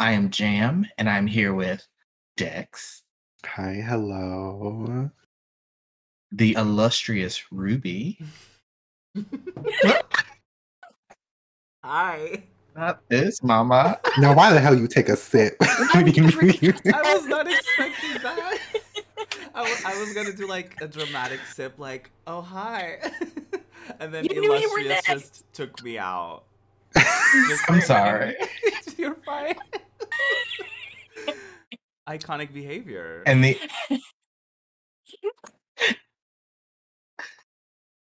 I am Jam, and I'm here with Dex, Hi, hello. the illustrious Ruby. Hi. Not this, Mama. Now, why the hell you take a sip? I was not expecting that. I was, I was gonna do like a dramatic sip, like, oh, hi. and then You knew you were Illustrious just took me out. I'm sorry. You're fine. Iconic behavior. And the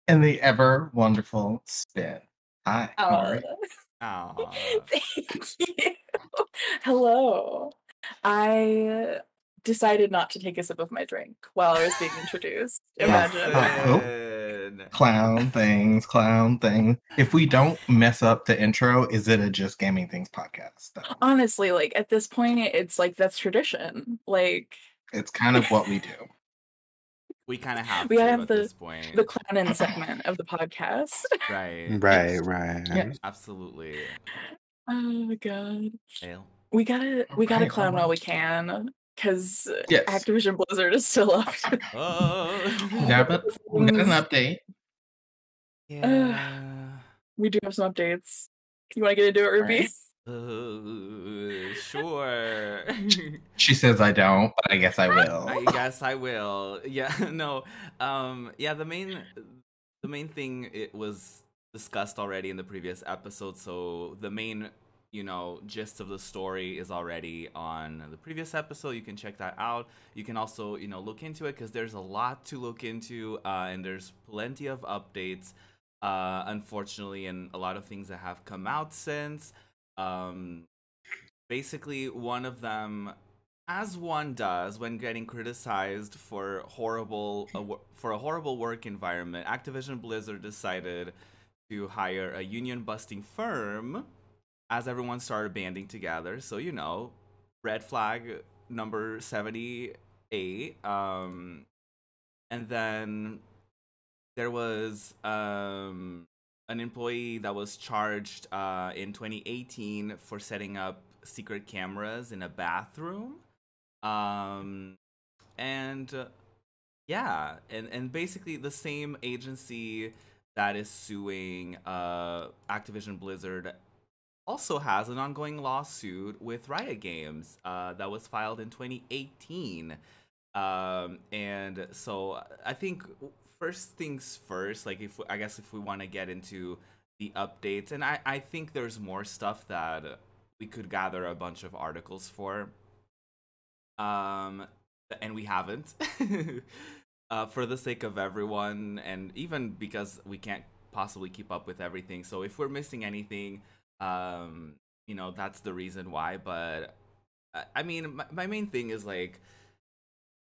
and the ever wonderful spin. Hi, Oh, Mari. Aw. thank you. Hello. I decided not to take a sip of my drink while I was being introduced. Imagine. Oh. Listen. Clown things, clown things. If we don't mess up the intro, is it a just gaming things podcast? though? Honestly, like at this point, it's like that's tradition. Like It's kind of what we do. We kind of have We have at the- this point. the clowning segment of the podcast. Right. right, right. Yeah. Absolutely. Oh my god. Ale. We gotta we gotta Okay, clown while we can. Because Yes. Activision Blizzard is still up. to Oh. Yeah, but we got an update. Yeah. We do have some updates. You want to get into it, Ruby? Uh, sure. She says I don't, but I guess I will. I guess I will. Yeah, no. Um yeah, the main the main thing it was discussed already in the previous episode, so the main, you know, gist of the story is already on the previous episode. You can check that out. You can also, you know, look into it cuz there's a lot to look into uh and there's plenty of updates uh unfortunately and a lot of things that have come out since um basically one of them as one does when getting criticized for horrible wo- for a horrible work environment activision blizzard decided to hire a union busting firm as everyone started banding together. So you know red flag number 78 um and then there was um an employee that was charged uh, in 2018 for setting up secret cameras in a bathroom. Um and uh, yeah and and basically the same agency that is suing uh activision blizzard also has an ongoing lawsuit with riot games uh that was filed in 2018 um and so i think first things first like if i guess if we want to get into the updates and i i think there's more stuff that we could gather a bunch of articles for. Um and we haven't. Uh for the sake of everyone and even because we can't possibly keep up with everything. So if we're missing anything um you know that's the reason why but I- i mean my, my main thing is like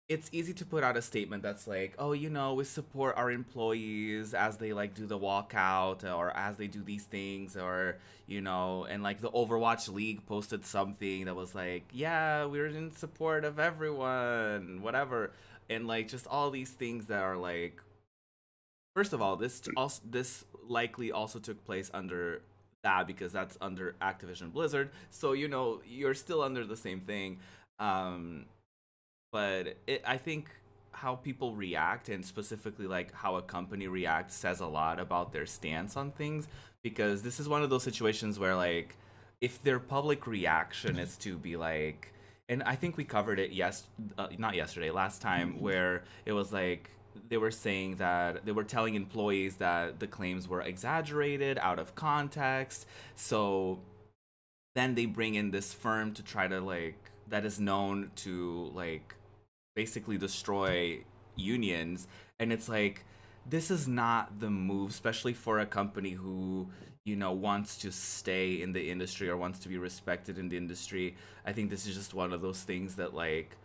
it's easy to put out a statement that's like, oh, you know, we support our employees as they like do the walkout or as they do these things or, you know, and like the Overwatch League posted something that was like, yeah, we're in support of everyone, whatever. And like just all these things that are like First of all, this also this likely also took place under that because that's under Activision Blizzard. So, you know, you're still under the same thing. Um but it, I think how people react and specifically like how a company reacts says a lot about their stance on things because this is one of those situations where like if their public reaction is to be like and I think we covered it yes uh, not yesterday last time where it was like they were saying that they were telling employees that the claims were exaggerated out of context. So then they bring in this firm to try to like that is known to like basically destroy unions. And it's like this is not the move especially for a company who you know wants to stay in the industry or wants to be respected in the industry. I think this is just one of those things that like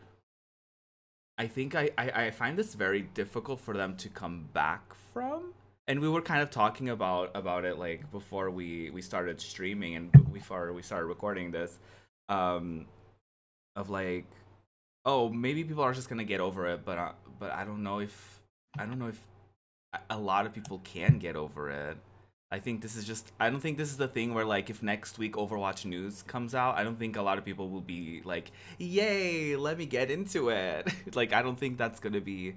i think i i, I find this very difficult for them to come back from. And we were kind of talking about about it like before we we started streaming and before we started recording this um of like oh maybe people are just gonna get over it but uh, but i don't know if i don't know if a lot of people can get over it I think this is just I don't think this is the thing where like if next week Overwatch news comes out, I don't think a lot of people will be like, "Yay, let me get into it." like I don't think that's going to be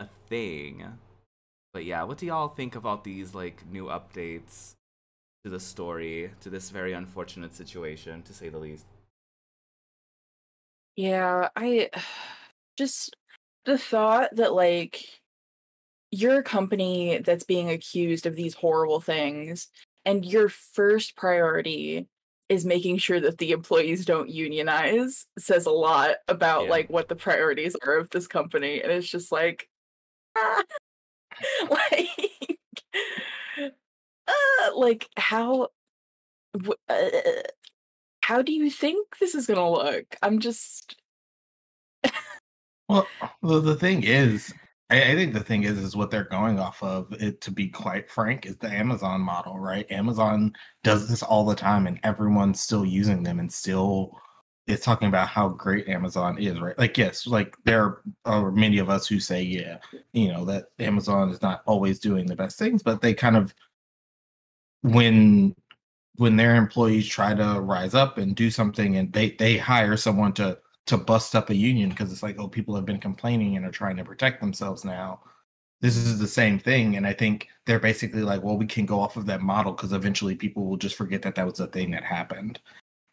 a thing. But yeah, what do y'all think about these like new updates to the story, to this very unfortunate situation to say the least? Yeah, I just the thought that like you're a company that's being accused of these horrible things and your first priority is making sure that the employees don't unionize says a lot about Yeah. like what the priorities are of this company and it's just like ah, like uh, like how uh, how do you think this is gonna look i'm just Well, the, the thing is, I, I think the thing is, is what they're going off of. It to be quite frank, is the Amazon model, right? Amazon does this all the time, and everyone's still using them, and still is talking about how great Amazon is, right? Like, yes, like there are many of us who say, yeah, you know, that Amazon is not always doing the best things, but they kind of when when their employees try to rise up and do something and they they hire someone to to bust up a union because it's like oh people have been complaining and are trying to protect themselves now. This is the same thing and i think they're basically like well we can go off of that model because eventually people will just forget that that was a thing that happened.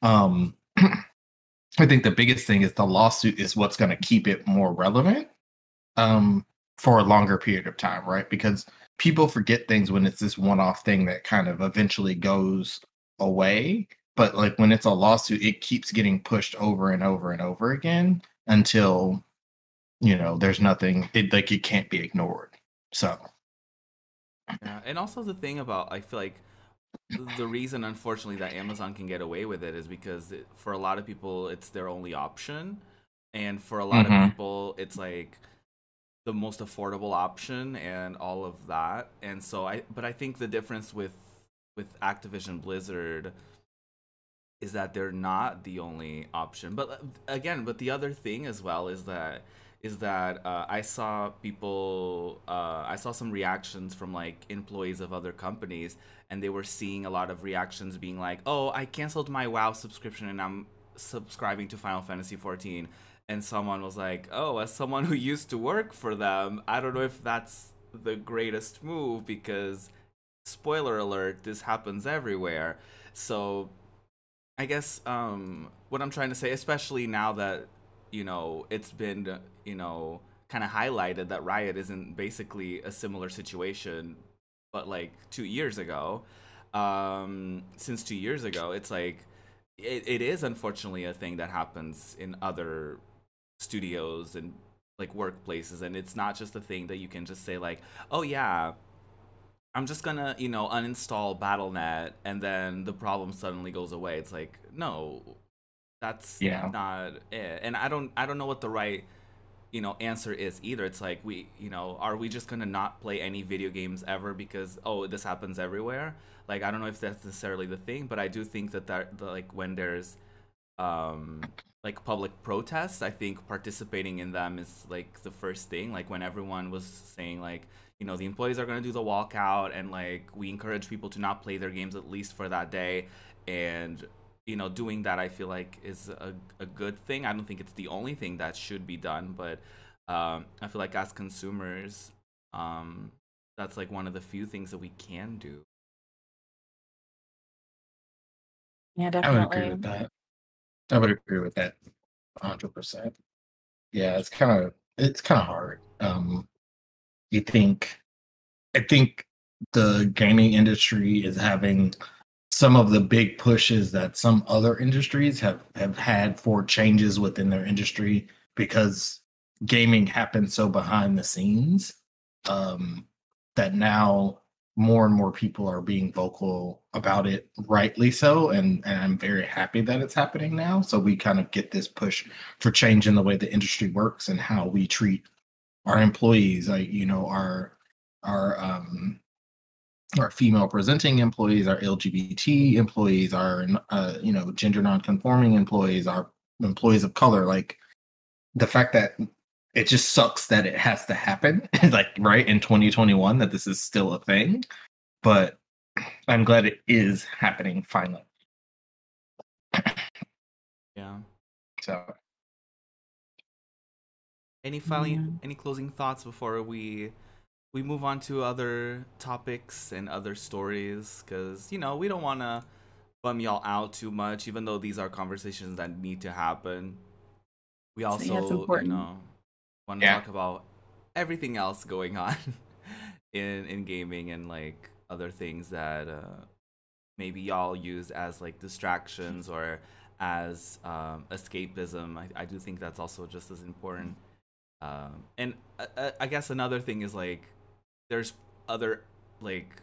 Um i think the biggest thing is the lawsuit is what's going to keep it more relevant um for a longer period of time right? Because people forget things when it's this one-off thing that kind of eventually goes away but like when it's a lawsuit it keeps getting pushed over and over and over again until you know there's nothing it like it can't be ignored so Yeah, and also the thing about I feel like the reason, unfortunately, that Amazon can get away with it is because it, for a lot of people, it's their only option, and for a lot Mhm. of people, it's like the most affordable option and all of that. And so I, but I think the difference with with Activision Blizzard is that they're not the only option. But uh, again, but the other thing as well is that is that uh, I saw people, uh, I saw some reactions from like employees of other companies, and they were seeing a lot of reactions being like, "Oh, I canceled my WoW subscription and I'm subscribing to Final Fantasy 14." And someone was like, "Oh, as someone who used to work for them, I don't know if that's the greatest move because spoiler alert, this happens everywhere." So I guess um, what I'm trying to say, especially now that you know it's been you know kind of highlighted that Riot isn't basically a similar situation, but like two years ago. Um, since two years ago, it's like it, it is unfortunately a thing that happens in other studios and like workplaces, and it's not just a thing that you can just say like, oh yeah, I'm just gonna, you know, uninstall Battle.net and then the problem suddenly goes away. It's like, no, that's Yeah. not it. And I don't, I don't know what the right, you know, answer is either. It's like we, you know, are we just gonna not play any video games ever because oh, this happens everywhere? Like I don't know if that's necessarily the thing, but I do think that that the, like when there's, um, like public protests, I think participating in them is like the first thing. Like when everyone was saying like you know the employees are going to do the walkout and like we encourage people to not play their games at least for that day. And you know doing that i feel like is a, a good thing. I don't think it's the only thing that should be done but um, i feel like as consumers um, that's like one of the few things that we can do. Yeah definitely i would agree with that. I would agree with that 100% yeah it's kind of it's kind of hard. Um you think i think the gaming industry is having some of the big pushes that some other industries have have had for changes within their industry because gaming happens so behind the scenes um that now more and more people are being vocal about it rightly so and, and i'm very happy that it's happening now. So we kind of get this push for change in the way the industry works and how we treat our employees like you know our our um our female presenting employees our lgbt employees our uh, you know gender non-conforming employees our employees of color like the fact that it just sucks that it has to happen like right in 2021 that this is still a thing but I'm glad it is happening finally. Yeah. So Any finally Yeah. any closing thoughts before we we move on to other topics and other stories? Because you know we don't want to bum y'all out too much, even though these are conversations that need to happen. We So, also, yeah, you know, want to Yeah. talk about everything else going on in in gaming and like other things that uh, maybe y'all use as like distractions or as um, escapism. I, I do think that's also just as important. Um, and uh, uh, I guess another thing is like there's other like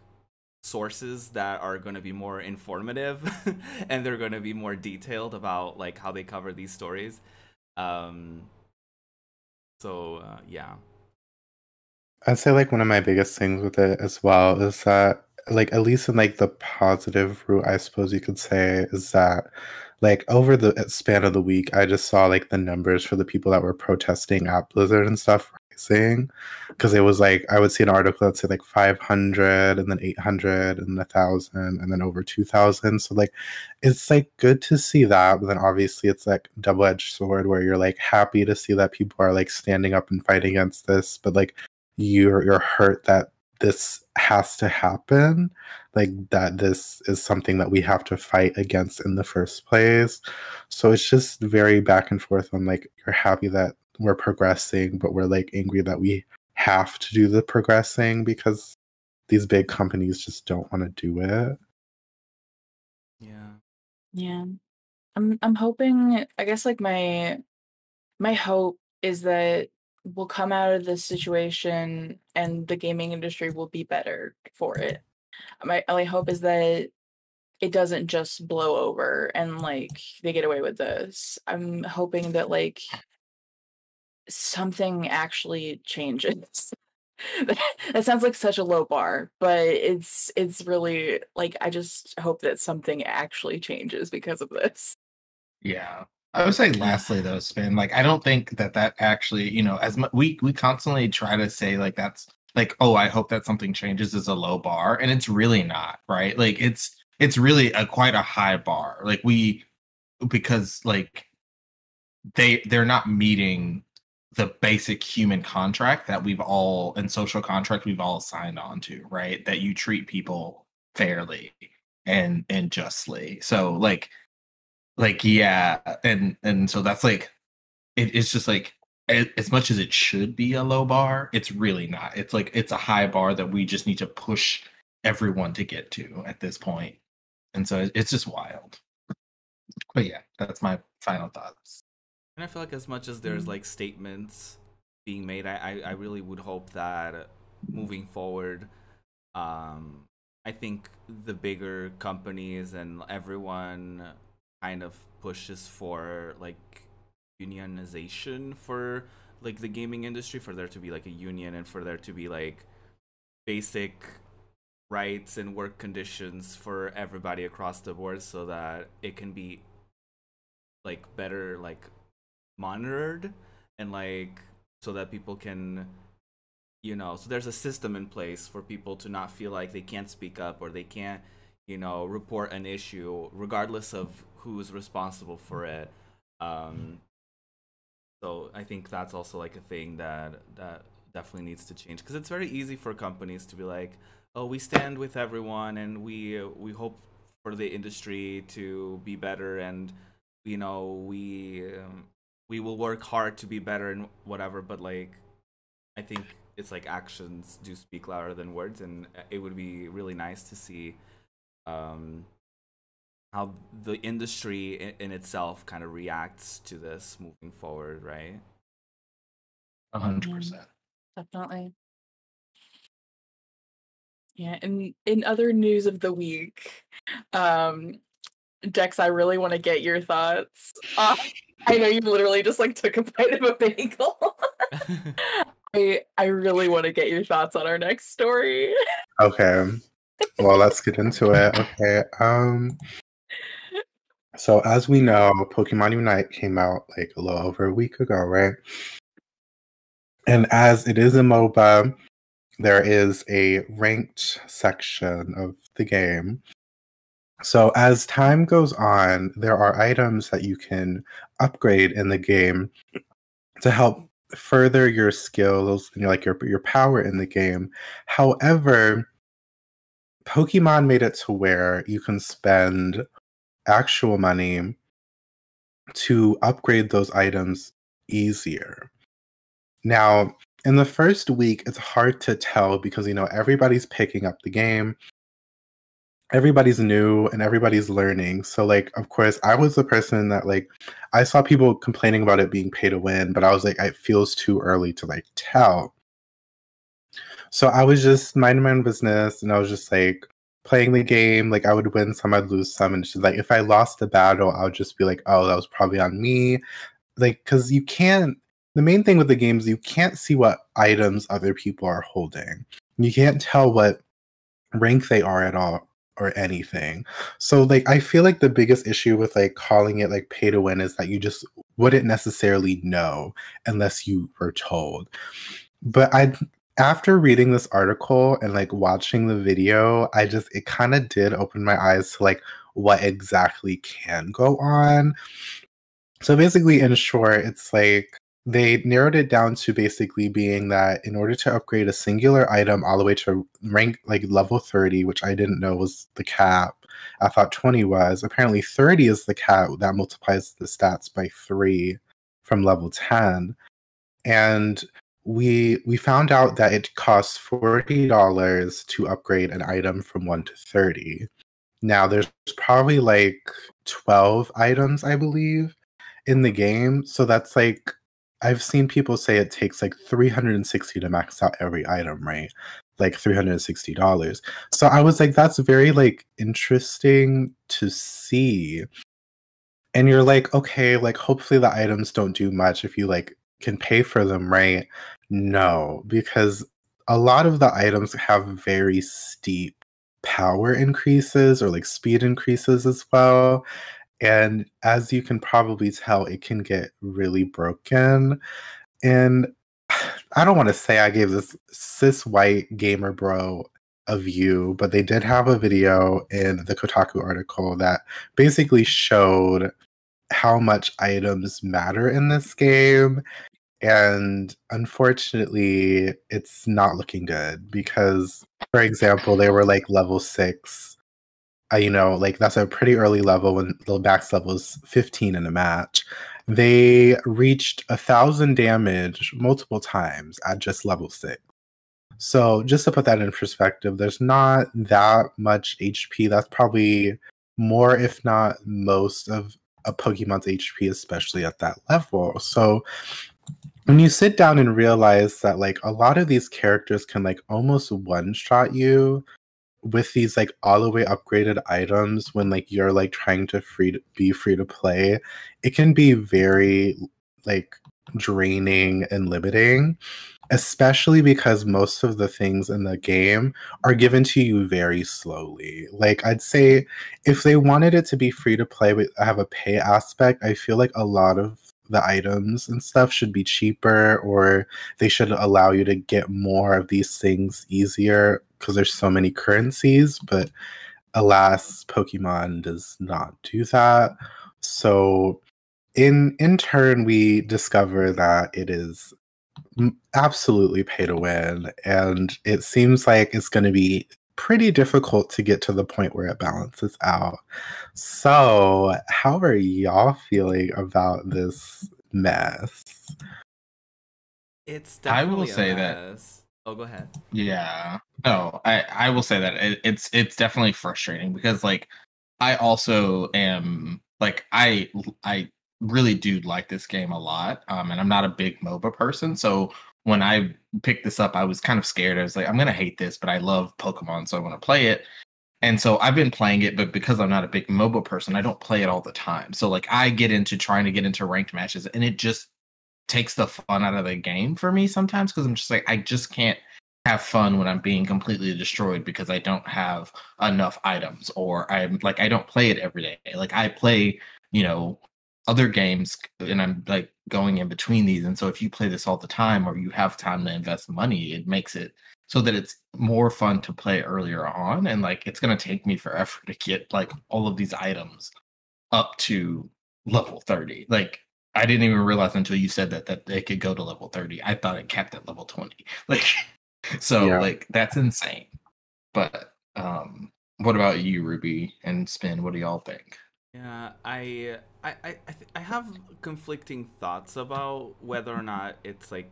sources that are going to be more informative and they're going to be more detailed about like how they cover these stories. Um, so uh, yeah. I'd say like one of my biggest things with it as well is that like at least in like the positive route I suppose you could say is that like over the uh, span of the week I just saw like the numbers for the people that were protesting at Blizzard and stuff rising because it was like I would see an article that said like 500 and then 800 and a thousand and then over 2000 so like it's like good to see that but then obviously it's like double-edged sword where you're like happy to see that people are like standing up and fighting against this but like you're you're hurt that this has to happen like that this is something that we have to fight against in the first place so it's just very back and forth on like you're happy that we're progressing but we're like angry that we have to do the progressing because these big companies just don't want to do it Yeah. Yeah. I'm I'm hoping I guess like my my hope is that we'll come out of this situation and the gaming industry will be better for it. My only hope is that it doesn't just blow over and like they get away with this. I'm hoping that like something actually changes. that sounds like such a low bar, but it's it's really like I just hope that something actually changes because of this. Yeah. I would say lastly though, Spin, like I don't think that that actually, you know, as mu- we we constantly try to say like that's like oh, I hope that something changes is a low bar and it's really not, right? Like it's it's really a quite a high bar. Like we because like they they're not meeting the basic human contract that we've all and social contract we've all signed on to, right? That you treat people fairly and and justly. So like like yeah and and so that's like it, it's just like as much as it should be a low bar it's really not. It's like it's a high bar that we just need to push everyone to get to at this point. And so it's just wild. But yeah that's my final thoughts. And I feel like as much as there's like statements being made, I, I, I really would hope that moving forward, um, I think the bigger companies and everyone kind of pushes for like unionization for like the gaming industry, for there to be like a union and for there to be like basic rights and work conditions for everybody across the board so that it can be like better like monitored and like so that people can you know so there's a system in place for people to not feel like they can't speak up or they can't you know report an issue regardless of who's responsible for it. Um so i think that's also like a thing that that definitely needs to change. Because it's very easy for companies to be like oh we stand with everyone and we we hope for the industry to be better and you know we um, we will work hard to be better and whatever. But like i think it's like actions do speak louder than words and it would be really nice to see um how the industry in, in itself kind of reacts to this moving forward right 100% Definitely. Yeah, and in other news of the week, um, Dex, I really want to get your thoughts. Uh, I know you literally just like took a bite of a bagel. I I really want to get your thoughts on our next story. Okay. Well, let's get into it. Okay. Um so as we know, Pokemon Unite came out like a little over a week ago, right? And as it is a MOBA, there is a ranked section of the game. So as time goes on, there are items that you can upgrade in the game to help further your skills and like your your power in the game. However, Pokemon made it to where you can spend actual money to upgrade those items easier. Now, in the first week, it's hard to tell because you know everybody's picking up the game. Everybody's new and everybody's learning. So like of course I was the person that like I saw people complaining about it being pay to win, but I was like it feels too early to like tell. So I was just minding my own business and I was just like playing the game. Like I would win some, I'd lose some. And she's like, if I lost the battle, I would just be like, oh, that was probably on me. Like, cause you can't the main thing with the game is you can't see what items other people are holding. You can't tell what rank they are at all or anything. So like I feel like the biggest issue with like calling it like pay to win is that you just wouldn't necessarily know unless you were told. But I after reading this article and like watching the video, I just it kind of did open my eyes to like what exactly can go on. So basically in short, it's like they narrowed it down to basically being that in order to upgrade a singular item all the way to rank like level 30 which i didn't know was the cap i thought 20 was apparently 30 is the cap that multiplies the stats by 3 from level 10 and we we found out that it costs $40 to upgrade an item from 1 to 30 now there's probably like 12 items i believe in the game so that's like I've seen people say it takes like 360 to max out every item, right? Like $360. So I was like, that's very like interesting to see. And you're like, okay, like hopefully the items don't do much if you like can pay for them, right? No, because a lot of the items have very steep power increases or like speed increases as well. And as you can probably tell, it can get really broken. And I don't want to say I gave this cis white gamer bro a view, but they did have a video in the Kotaku article that basically showed how much items matter in this game. And unfortunately, it's not looking good because, for example, they were like level six uh, you know, like that's a pretty early level when the max level is 15 in a match. They reached a thousand damage multiple times at just level six. So just to put that in perspective, there's not that much HP. That's probably more, if not most, of a Pokemon's HP, especially at that level. So when you sit down and realize that like a lot of these characters can like almost one shot you with these like all the way upgraded items when like you're like trying to free to be free to play it can be very like draining and limiting especially because most of the things in the game are given to you very slowly. Like i'd say if they wanted it to be free to play but have a pay aspect i feel like a lot of the items and stuff should be cheaper or they should allow you to get more of these things easier because there's so many currencies but alas pokemon does not do that. So in in turn we discover that it is absolutely pay to win and it seems like it's going to be pretty difficult to get to the point where it balances out. So, how are y'all feeling about this mess? It's definitely I will definitely a say that- Oh, go ahead. Yeah. No, I I will say that it, it's it's definitely frustrating because like I also am like I I really do like this game a lot. Um and I'm not a big MOBA person, so when I picked this up I was kind of scared. I was like I'm to hate this, but I love Pokemon so I want to play it. And so I've been playing it, but because I'm not a big MOBA person, I don't play it all the time. So like I get into trying to get into ranked matches and it just takes the fun out of the game for me sometimes because I'm just like I just can't have fun when I'm being completely destroyed because I don't have enough items or I'm like I don't play it every day. Like I play, you know, other games and I'm like going in between these and so if you play this all the time or you have time to invest money, it makes it so that it's more fun to play earlier on and like it's going to take me forever to get like all of these items up to level 30 like i didn't even realize until you said that that they could go to level 30 i thought it capped at level 20 like so Yeah. like that's insane. But um what about you ruby and spin? What do y'all think Yeah, I I I th- I have conflicting thoughts about whether or not it's like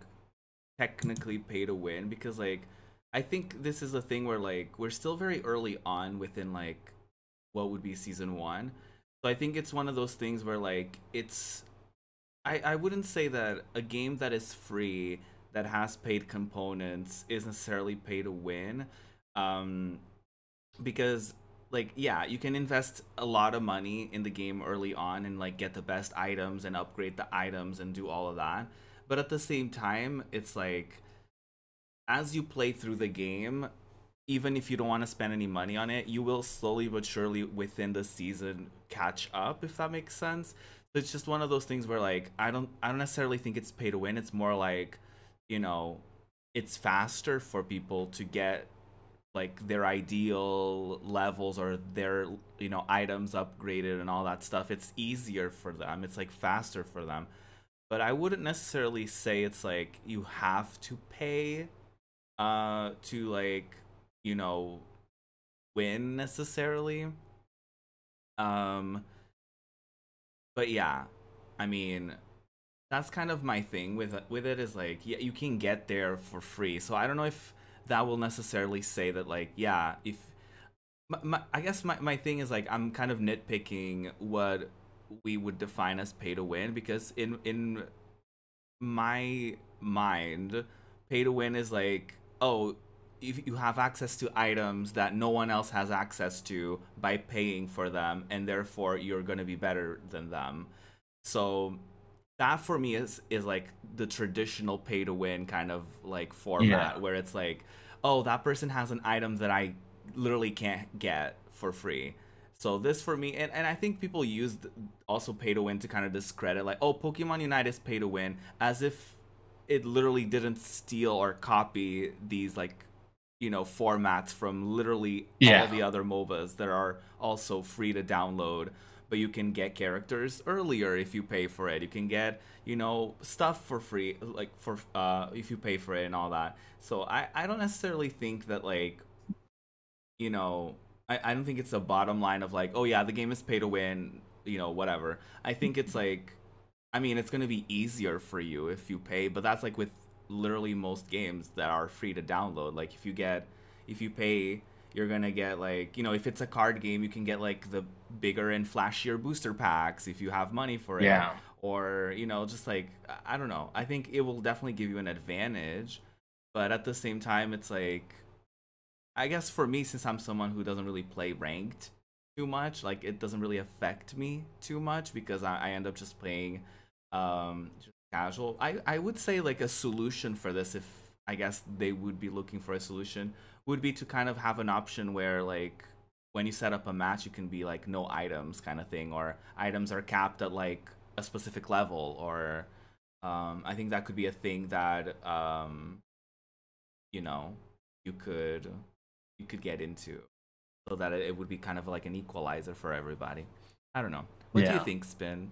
technically pay to win because like I think this is a thing where like we're still very early on within like what would be season 1. So I think it's one of those things where like it's I I wouldn't say that a game that is free that has paid components is necessarily pay to win. Um because like yeah you can invest a lot of money in the game early on and like get the best items and upgrade the items and do all of that. But at the same time it's like as you play through the game even if you don't want to spend any money on it you will slowly but surely within the season catch up if that makes sense. So it's just one of those things where like i don't i don't necessarily think it's pay to win. It's more like you know it's faster for people to get like their ideal levels or their you know items upgraded and all that stuff it's easier for them it's like faster for them. But i wouldn't necessarily say it's like you have to pay uh to like you know win necessarily. Um but yeah i mean that's kind of my thing with with it is like yeah you can get there for free. So i don't know if that will necessarily say that like yeah if my, my, i guess my, my thing is like i'm kind of nitpicking what we would define as pay to win because in in my mind pay to win is like oh if you have access to items that no one else has access to by paying for them and therefore you're going to be better than them. So that for me is is like the traditional pay to win kind of like format Yeah. where it's like oh that person has an item that i literally can't get for free so this for me and, and i think people use also pay to win to kind of discredit like oh pokemon unite is pay to win as if it literally didn't steal or copy these like you know formats from literally Yeah. all the other MOBAs that are also free to download. But you can get characters earlier if you pay for it. You can get you know stuff for free, like for uh if you pay for it and all that. So I I don't necessarily think that like you know I I don't think it's a bottom line of like oh yeah the game is pay to win you know whatever. I think it's like I mean, it's gonna be easier for you if you pay, but that's like with literally most games that are free to download. Like if you get, if you pay, you're gonna get like, you know, if it's a card game, you can get like the bigger and flashier booster packs if you have money for it. Yeah. Or you know, just like I- don't know. I think it will definitely give you an advantage, but at the same time, it's like, I guess for me, since I'm someone who doesn't really play ranked too much, like it doesn't really affect me too much because I, I end up just playing um just casual i i would say like a solution for this if i guess they would be looking for a solution would be to kind of have an option where like when you set up a match you can be like no items kind of thing or items are capped at like a specific level or um i think that could be a thing that um you know you could you could get into so that it, it would be kind of like an equalizer for everybody. I don't know. What do you think spin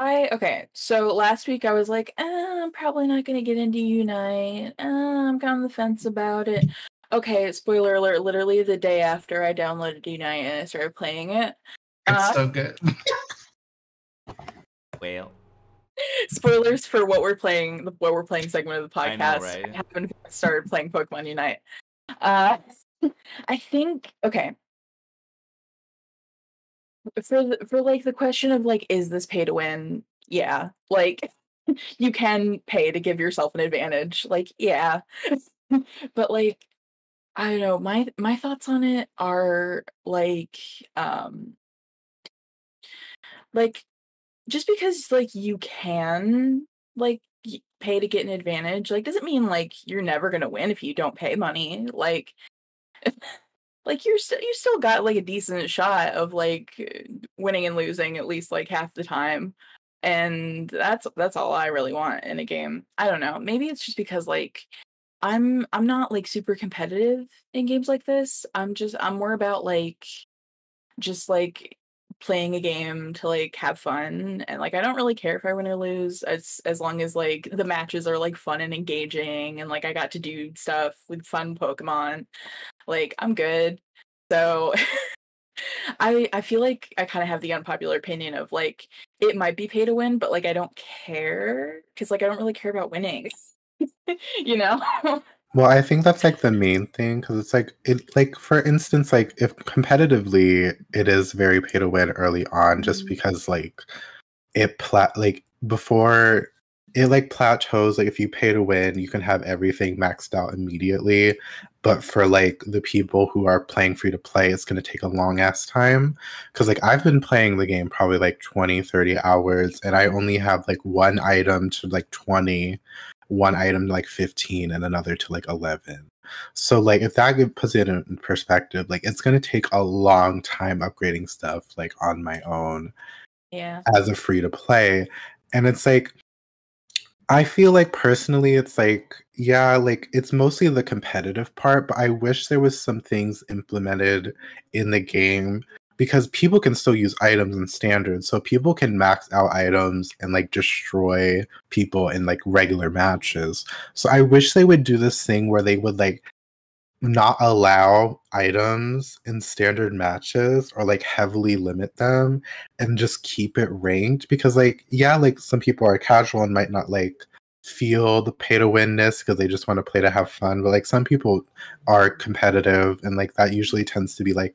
I okay. So last week I was like, eh, I'm probably not gonna get into Unite. Uh, I'm kind of on the fence about it. Okay, spoiler alert. Literally the day after I downloaded Unite and I started playing it. It's Uh, so good. well. spoilers for what we're playing. The what we're playing segment of the podcast. I know, podcast. right? haven't started playing Pokemon Unite. Uh, I think okay. For the, for like the question of like, is this pay to win? Yeah, like you can pay to give yourself an advantage. Like, yeah, but like, I don't know. My my thoughts on it are like, um, like just because like you can like pay to get an advantage like doesn't mean like you're never going to win if you don't pay money like like you're still you still got like a decent shot of like winning and losing at least like half the time and that's that's all i really want in a game i don't know maybe it's just because like I'm I'm not like super competitive in games like this. I'm just I'm more about like just like playing a game to like have fun and like I don't really care if I win or lose as as long as like the matches are like fun and engaging and like I got to do stuff with fun Pokemon. Like I'm good. So I I feel like I kind of have the unpopular opinion of like it might be pay to win, but like I don't care because like I don't really care about winning. you know? Well, I think that's like the main thing because it's like it like for instance, like if competitively it is very pay to win early on, just Mhm. because like it plat like before it like plateaus. Like if you pay to win, you can have everything maxed out immediately. But for like the people who are playing free to play, it's going to take a long ass time. Because like I've been playing the game probably like 20, 30 hours, and I only have like one item to like 20 one item to like 15 and another to like 11 so like if that puts it in perspective like it's going to take a long time upgrading stuff like on my own yeah. as a free to play and it's like i feel like personally it's like yeah like it's mostly the competitive part but i wish there was some things implemented in the game because people can still use items and standards so people can max out items and like destroy people in like regular matches. So i wish they would do this thing where they would like not allow items in standard matches or like heavily limit them and just keep it ranked because like yeah like some people are casual and might not like feel the pay to winness because they just want to play to have fun but like some people are competitive and like that usually tends to be like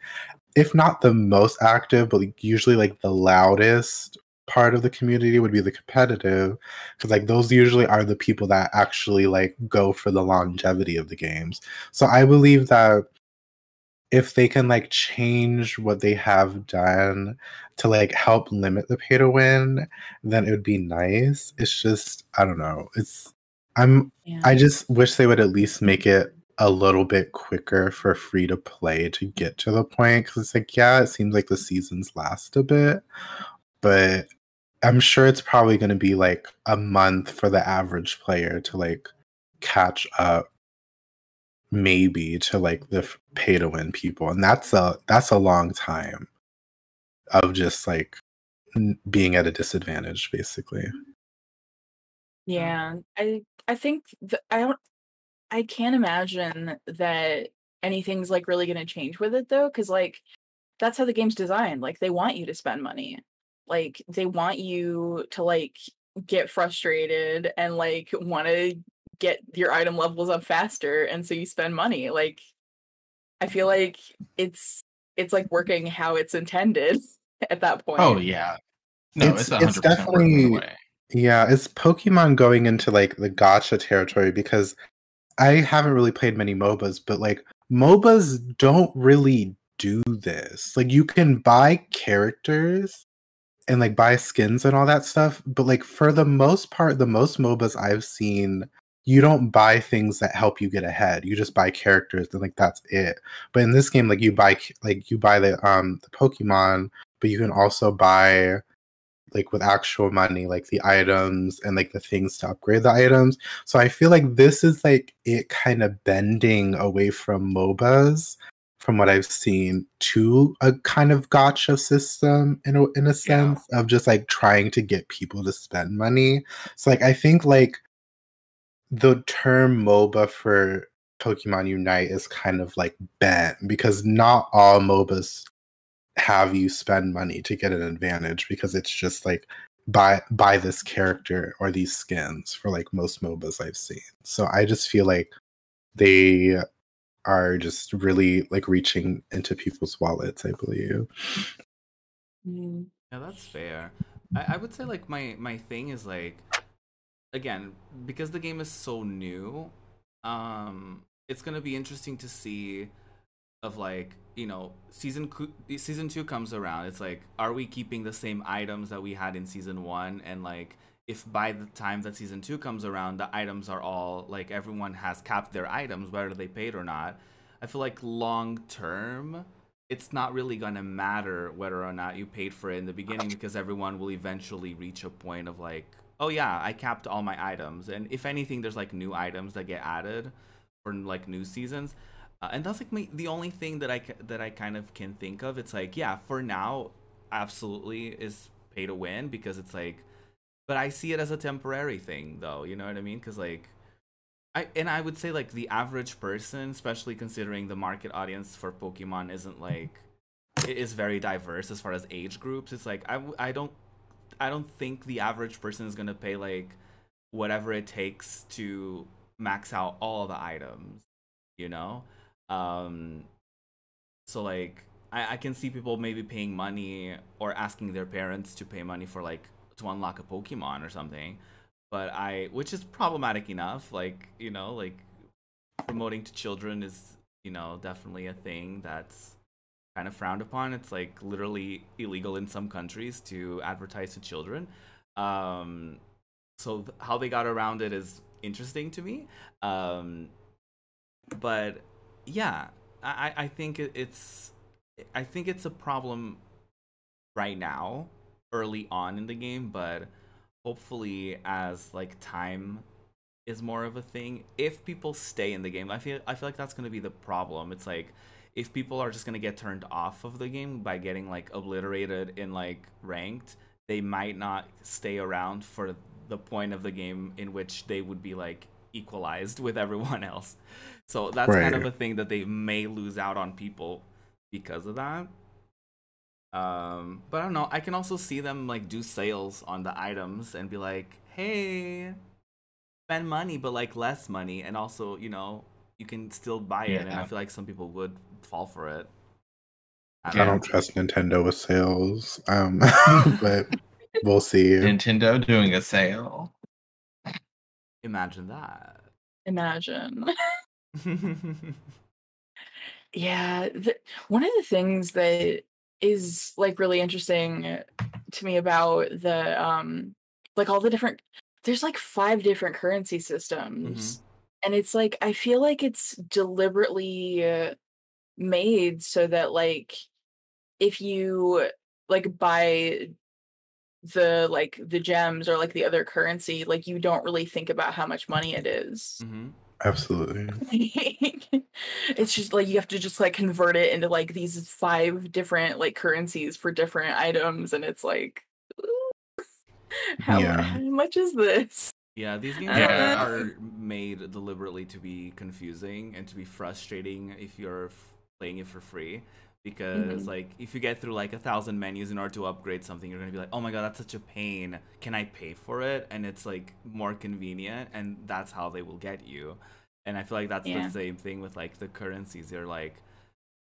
if not the most active but like, usually like the loudest part of the community would be the competitive because like those usually are the people that actually like go for the longevity of the games. So i believe that if they can like change what they have done to like help limit the pay to win then it would be nice. It's just i don't know. It's i'm Yeah. i just wish they would at least make it a little bit quicker for free to play to get to the point because it's like yeah it seems like the seasons last a bit but i'm sure it's probably going to be like a month for the average player to like catch up maybe to like the pay to win people and that's a that's a long time of just like being at a disadvantage basically Yeah, I I think th- I don't I can't imagine that anything's like really going to change with it though cuz like that's how the game's designed. Like they want you to spend money. Like they want you to like get frustrated and like want to get your item levels up faster and so you spend money. Like I feel mm-hmm. like it's it's like working how it's intended at that oh, point. Oh yeah. No, It's- it's it's hundred percent working definitely- Yeah, it's Pokemon going into like the gacha territory because I haven't really played many MOBAs, but like MOBAs don't really do this. Like you can buy characters and like buy skins and all that stuff, but like for the most part, the most MOBAs I've seen, you don't buy things that help you get ahead. You just buy characters and like that's it. But in this game, like you buy like you buy the um the Pokemon, but you can also buy like with actual money, like the items and like the things to upgrade the items. So I feel like this is like it kind of bending away from MOBAs from what I've seen to a kind of gacha system in a in a sense of just like trying to get people to spend money. So like I think like the term MOBA for Pokemon Unite is kind of like bent because not all MOBAs have you spend money to get an advantage because it's just like buy buy this character or these skins for like most MOBAs I've seen. So I just feel like they are just really like reaching into people's wallets, I believe. Mm. Yeah, that's fair. I, I would say like my my thing is like again because the game is so new, um, it's gonna be interesting to see of like you know season cou- season two comes around. It's like are we keeping the same items that we had in season one and like if by the time that season two comes around the items are all like everyone has capped their items whether they paid or not i feel like long term it's not really going to matter whether or not you paid for it in the beginning because everyone will eventually reach a point of like oh yeah, I capped all my items, and if anything, there's like new items that get added for like new seasons, uh, and that's like my, the only thing that I that I kind of can think of. It's like yeah, for now, absolutely is pay to win because it's like, but I see it as a temporary thing though. You know what I mean? Because like. I, and I would say like the average person, especially considering the market audience for Pokemon isn't like it is very diverse as far as age groups. It's like I, I don't I don't think the average person is gonna pay like whatever it takes to max out all the items, you know. Um, so like I, I can see people maybe paying money or asking their parents to pay money for like to unlock a Pokemon or something but I, which is problematic enough. Like you know, like promoting to children is you know definitely a thing that's kind of frowned upon. It's like literally illegal in some countries to advertise to children. Um, so th- how they got around it is interesting to me. Um, but yeah, I I think it, it's I think it's a problem right now, early on in the game, but hopefully as like time is more of a thing if people stay in the game i feel i feel like that's going to be the problem. It's like if people are just going to get turned off of the game by getting like obliterated in like ranked they might not stay around for the point of the game in which they would be like equalized with everyone else. So that's right. kind of a thing that they may lose out on people because of that um, but I don't know. I can also see them like do sales on the items and be like, "Hey, spend money, but like less money," and also, you know, you can still buy it. Yeah. And I feel like some people would fall for it. I don't, I don't trust Nintendo with sales, um, but we'll see. Nintendo doing a sale. Imagine that. Imagine. yeah, the, one of the things that is like really interesting to me about the um like all the different there's like five different currency systems mm-hmm. and it's like i feel like it's deliberately uh, made so that like if you like buy the like the gems or like the other currency like you don't really think about how much money it is. Mm-hmm. Absolutely. it's just like you have to just like convert it into like these five different like currencies for different items, and it's like, how, yeah. how much is this? Yeah, these games yeah. Are, are, made deliberately to be confusing and to be frustrating if you're f- playing it for free. Because mm-hmm. like if you get through like a thousand menus in order to upgrade something, you're gonna be like, oh my god, that's such a pain. Can I pay for it? And it's like more convenient, and that's how they will get you and i feel like that's yeah. the same thing with like the currencies they're like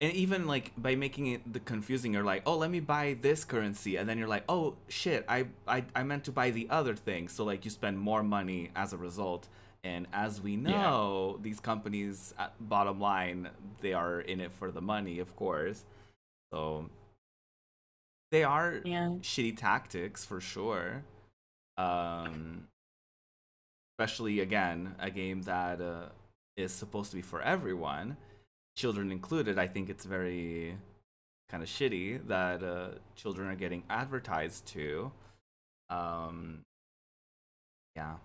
and even like by making it the confusing you're like oh let me buy this currency and then you're like oh shit I, I i meant to buy the other thing so like you spend more money as a result and as we know yeah. these companies bottom line they are in it for the money of course so they are yeah. shitty tactics for sure um especially again a game that uh is supposed to be for everyone, children included, I think it's very kind of shitty that uh, children are getting advertised to. Um, yeah,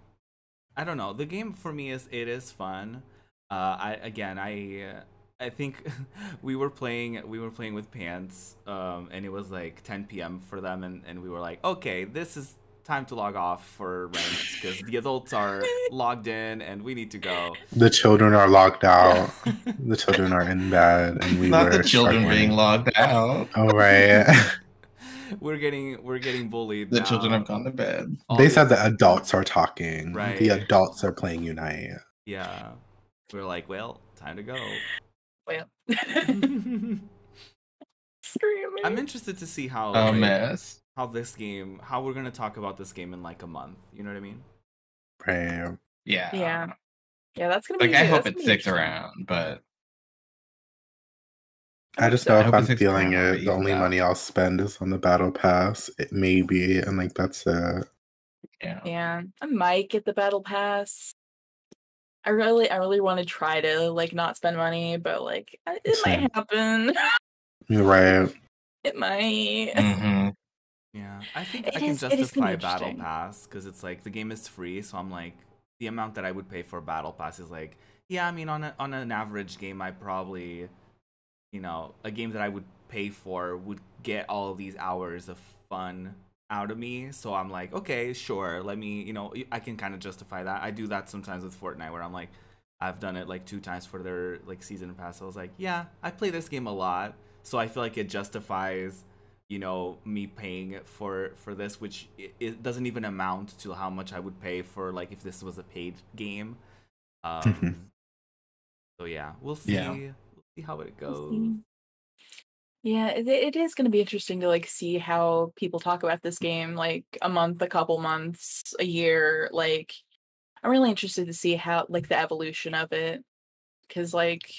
I don't know. The game for me is it is fun. Uh, I again I. Uh, I think we were playing we were playing with pants um, and it was like 10 p.m. for them and, and we were like okay this is time to log off for ranks because the adults are logged in and we need to go. The children are logged out. the children are in bed, and we not were the children struggling. being logged out. Oh right. we're getting we're getting bullied. The now. children have gone to bed. All they said the adults are talking. Right. The adults are playing Unite. Yeah. We're like, well, time to go. Well. Screaming. I'm interested to see how a like, mess how this game how we're gonna talk about this game in like a month. You know what I mean? Right. Yeah. Yeah. Yeah, that's gonna like be Like I hope it sticks around, but I just know if I'm feeling it, the only money I'll spend is on the battle pass. It may be, and like that's it. Yeah. Yeah. I might get the battle pass. I really I really want to try to like not spend money, but like it Same. might happen. You're right. It might. Mm-hmm. Yeah, I think It I can is- it is gonna justify Battle. Pass because it's like the game is free, so I'm like the amount that I would pay for Battle Pass is like yeah. I mean, on a, on an average game, I probably you know a game that I would pay for would get all of these hours of fun out of me. So I'm like, okay, sure. Let me you know I can kind of justify that. I do that sometimes with Fortnite where I'm like. I've done it like two times for their like season pass. I was like, yeah, I play this game a lot, so I feel like it justifies you know me paying for for this which it, it doesn't even amount to how much i would pay for like if this was a paid game um so yeah we'll see Yeah. See how it goes. Yeah, it, it is going to be interesting to like see how people talk about this game like a month, a couple months, a year. Like, I'm really interested to see how like the evolution of it, because like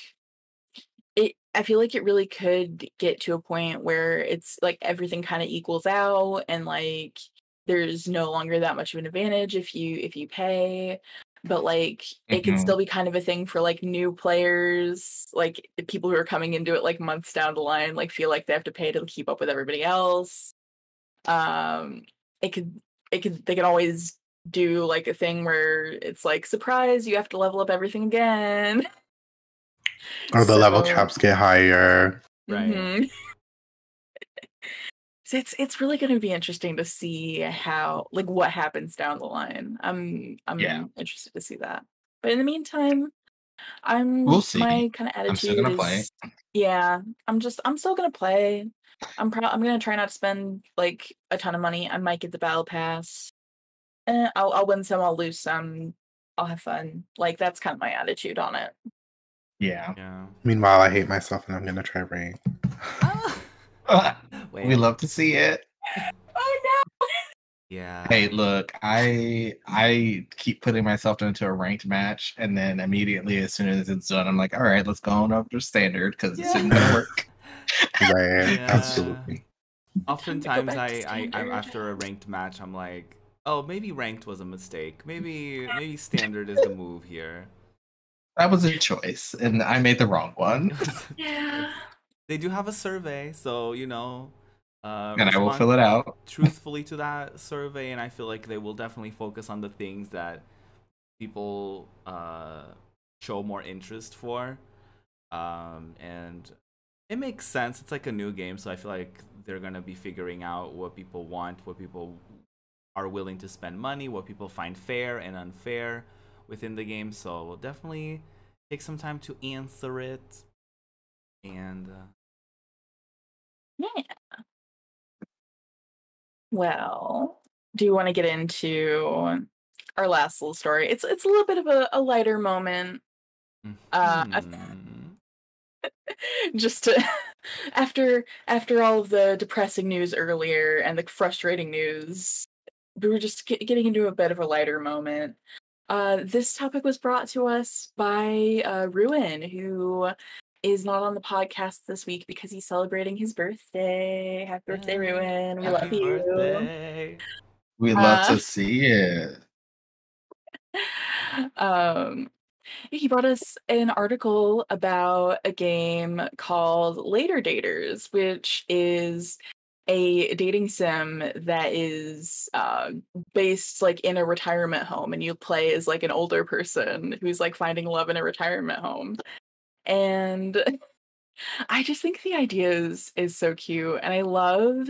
it, I feel like it really could get to a point where it's like everything kind of equals out, and like there's no longer that much of an advantage if you if you pay. But like it can Mhm. still be kind of a thing for like new players, like the people who are coming into it like months down the line, like feel like they have to pay to keep up with everybody else. Um, it could it could they could always do like a thing where it's like surprise you have to level up everything again. Or the level caps get higher. Right. Mhm. So it's it's really going to be interesting to see how like what happens down the line. I'm I'm Yeah. interested to see that. But in the meantime, I'm We'll see. my kind of attitude I'm still gonna play. is yeah, I'm just I'm still going to play. I'm proud I'm going to try not to spend like a ton of money. I might get the battle pass. Eh, I'll I'll win some, I'll lose some. I'll have fun. Like that's kind of my attitude on it. Yeah. yeah Meanwhile, I hate myself and I'm gonna try rank. Wait. we love to see it. Oh no. yeah Hey, look, I I keep putting myself into a ranked match, and then immediately, as soon as it's done, I'm like, all right, let's go on up to standard because it's Yeah. isn't gonna work. Right. Yeah. Absolutely. oftentimes back I, I I'm after a ranked match i'm like oh maybe ranked was a mistake maybe maybe standard is the move here That was a choice, and I made the wrong one, Yeah. They do have a survey, so you know, uh, and I will fill it out. truthfully to that survey, and I feel like they will definitely focus on the things that people uh, show more interest for, um, and it makes sense. It's like a new game, so I feel like they're gonna be figuring out what people want, what people are willing to spend money, what people find fair and unfair within the game. So we'll definitely take some time to answer it. And uh, Yeah. Well, do you want to get into our last little story? It's it's a little bit of a, a lighter moment. Uh, hmm. just to after after all of the depressing news earlier and the frustrating news, we were just get, getting into a bit of a lighter moment. Uh, this topic was brought to us by uh, Ruin, who is not on the podcast this week because he's celebrating his birthday. Happy birthday, Yay. Ruin! We Happy love you. birthday. We love Uh, to see it. um he brought us an article about a game called Later Daters, which is a dating sim that is uh, based like in a retirement home, and you play as like an older person who's like finding love in a retirement home. And I just think the idea is is so cute, and I love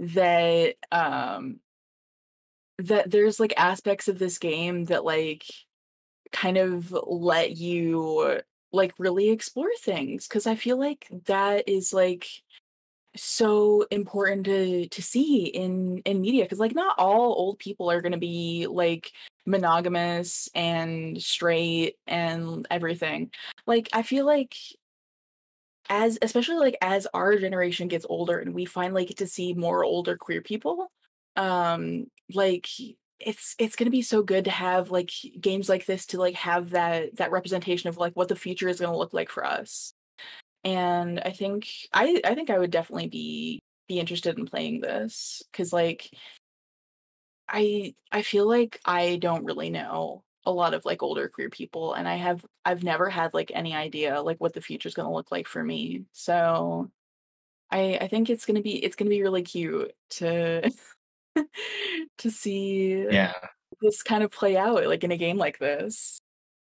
that um that there's like aspects of this game that like kind of let you like really explore things because I feel like that is like so important to to see in in media because like not all old people are going to be like monogamous and straight and everything. Like i feel like as especially like as our generation gets older and we finally get to see more older queer people um like it's it's going to be so good to have like games like this to like have that that representation of like what the future is going to look like for us and i think i i think i would definitely be be interested in playing this cuz like i i feel like i don't really know a lot of like older queer people and i have i've never had like any idea like what the future is going to look like for me so I I think it's gonna be it's gonna be really cute to to see Yeah. this kind of play out like in a game like this.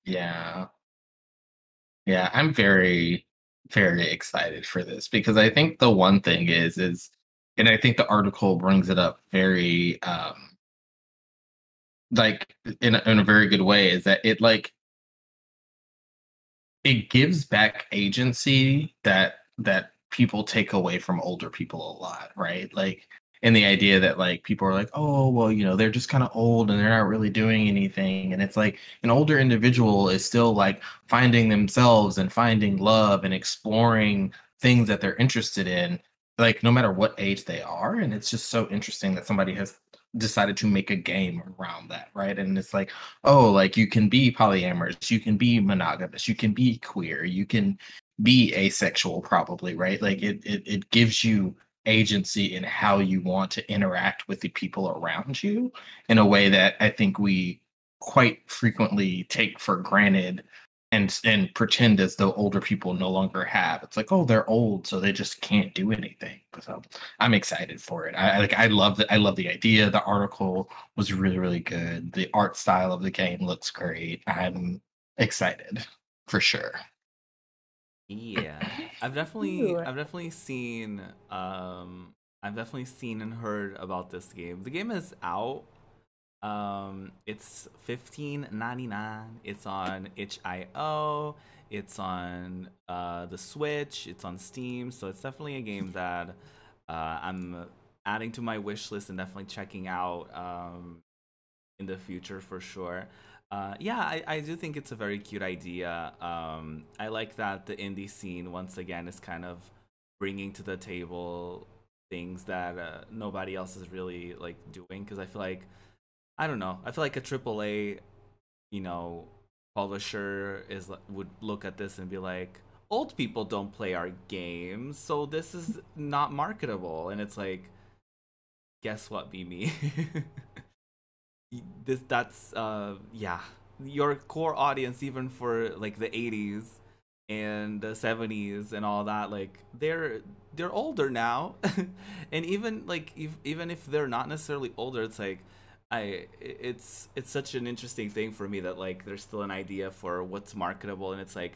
Yeah. Yeah, I'm very, very excited for this because I think the one thing is is and I think the article brings it up very um like in a, in a very good way is that it like it gives back agency that that people take away from older people a lot, right? Like and the idea that like people are like, oh well, you know, they're just kind of old and they're not really doing anything. And it's like an older individual is still like finding themselves and finding love and exploring things that they're interested in, like no matter what age they are. And it's just so interesting that somebody has decided to make a game around that, right? And it's like, oh, like you can be polyamorous, you can be monogamous, you can be queer, you can be asexual, probably, right? Like it it, it gives you agency in how you want to interact with the people around you in a way that I think we quite frequently take for granted and and pretend as though older people no longer have. It's like, oh, they're old, so they just can't do anything. So I'm excited for it. I like I love the I love the idea. The article was really, really good. The art style of the game looks great. I'm excited for sure. Yeah, I've definitely, I've definitely seen, um, I've definitely seen and heard about this game. The game is out. Um, it's fifteen ninety nine. It's on itch.io. It's on uh the Switch. It's on Steam. So it's definitely a game that uh, I'm adding to my wish list and definitely checking out um in the future for sure. Uh, yeah, I, I do think it's a very cute idea. Um, I like that the indie scene once again is kind of bringing to the table things that uh, nobody else is really like doing. Because I feel like I don't know. I feel like a AAA, you know, publisher is would look at this and be like, old people don't play our games, so this is not marketable. And it's like, guess what, be me. this that's uh yeah. Your core audience even for like the 80s and the 70s and all that like they're they're older now. And even like if, even if they're not necessarily older it's like i it's it's such an interesting thing for me that like there's still an idea for what's marketable and it's like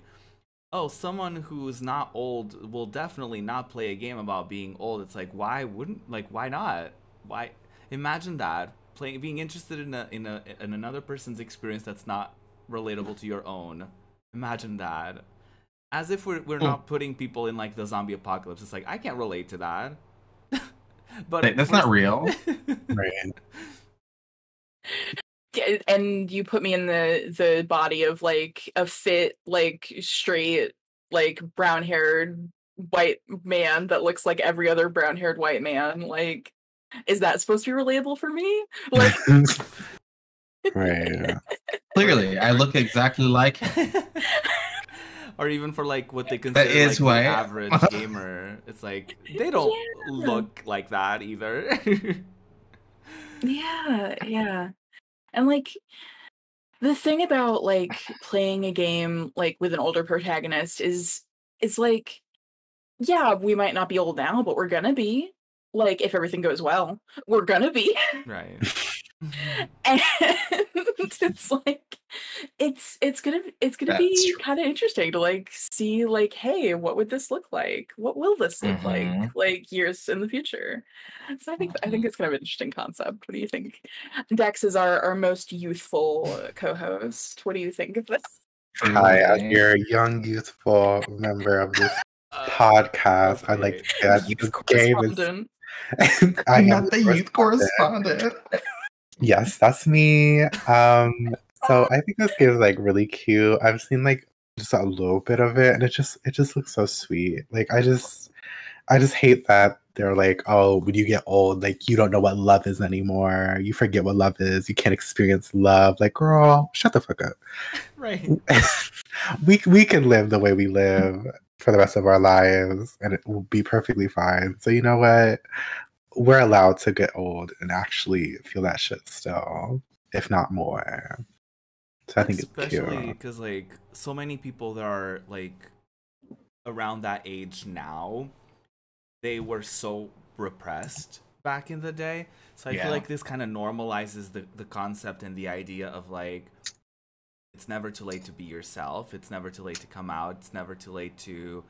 oh someone who's not old will definitely not play a game about being old. It's like why wouldn't like why not? Why imagine that playing being interested in a in a in another person's experience that's not relatable to your own imagine that as if we're, we're Hmm. not putting people in like the zombie apocalypse it's like i can't relate to that but That- that's not real. Right. Yeah, and you put me in the the body of like a fit like straight like brown haired white man that looks like every other brown haired white man like is that supposed to be relatable for me? Like right. Clearly, I look exactly like or even for like what they consider is like who the average gamer. It's like they don't Yeah. look like that either. Yeah yeah. And like the thing about like playing a game like with an older protagonist is it's like yeah we might not be old now but we're gonna be like if everything goes well we're gonna be right. And it's like it's it's gonna it's gonna That's be kind of interesting to like see like hey what would this look like? What will this look like Mhm. like years in the future? So i think i Mm-hmm. think it's kind of an interesting concept. What do you think? Dex is our our most youthful co-host. What do you think of this? Hi, as Truly. your young, youthful member of this Uh, podcast, I'd like to say that the game is. I am not the youth correspondent. correspondent. Yes, that's me. Um, so I think this game is like really cute. I've seen like just a little bit of it, and it just it just looks so sweet. Like I just I just hate that they're like, oh, when you get old, like you don't know what love is anymore. You forget what love is. You can't experience love. Like, girl, shut the fuck up. right we we can live the way we live for the rest of our lives, and it will be perfectly fine. So you know what? We're allowed to get old and actually feel that shit still, if not more. So I think especially it's cute. because like so many people that are like around that age now they were so repressed back in the day. So I Yeah. feel like this kind of normalizes the the concept and the idea of like it's never too late to be yourself. It's never too late to come out. It's never too late to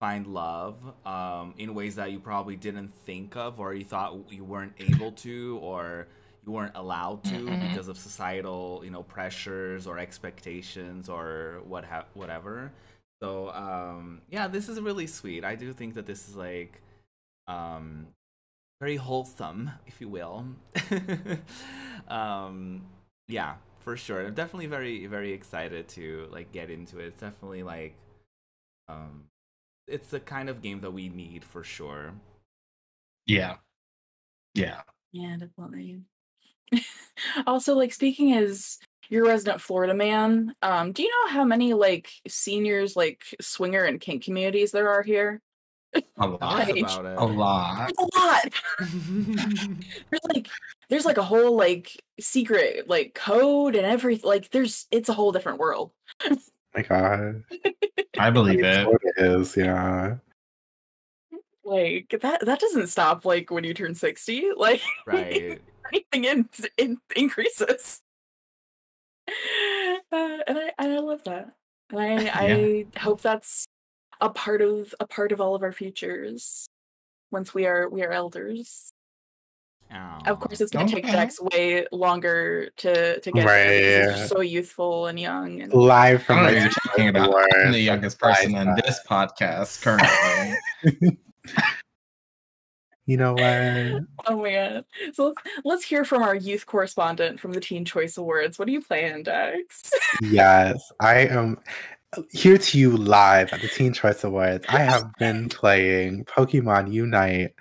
find love um, in ways that you probably didn't think of or you thought you weren't able to or you weren't allowed to Mhm. because of societal you know pressures or expectations or what ha- whatever so um yeah this is really sweet i do think that this is like um very wholesome if you will um yeah for sure i'm definitely very very excited to like get into it it's definitely like um it's the kind of game that we need for sure Yeah. Yeah. Yeah, definitely. also, like speaking as your resident Florida man, um, do you know how many like seniors like swinger and kink communities there are here? A lot. Right. about it A lot. There's a lot. There's like there's like a whole like secret like code and everything. Like there's it's a whole different world. my god. I believe It it. sorta yeah. Like that that doesn't stop like when you turn 60. Like right anything in, in increases. Uh, and I and I love that. And I I hope that's a part of a part of all of our futures once we are we are elders. Of oh, course, it's going to take Dex way longer to to get Right, there yeah. so youthful and young. And Live I from don't know the if you're talking about I'm the youngest person in this podcast currently. You know what? oh my god! So let's, let's hear from our youth correspondent from the Teen Choice Awards. What are you playing, Dex? Yes, I am here to you live at the Teen Choice Awards. I have been playing Pokemon Unite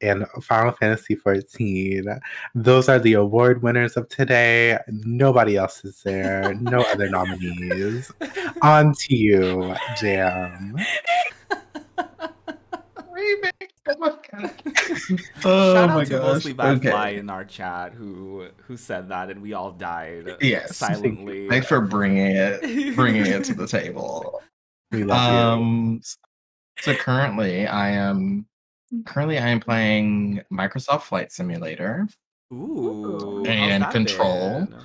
and Final Fantasy XIV. Those are the award winners of today. Nobody else is there. No other nominees. On to you, Jam. oh Shout my out to gosh. mostly bad Okay. fly in our chat who who said that and we all died Yes. silently. Thanks for bringing it bringing it to the table. We love you. Um so currently I am currently I am playing Microsoft Flight Simulator. Ooh, And Control. been?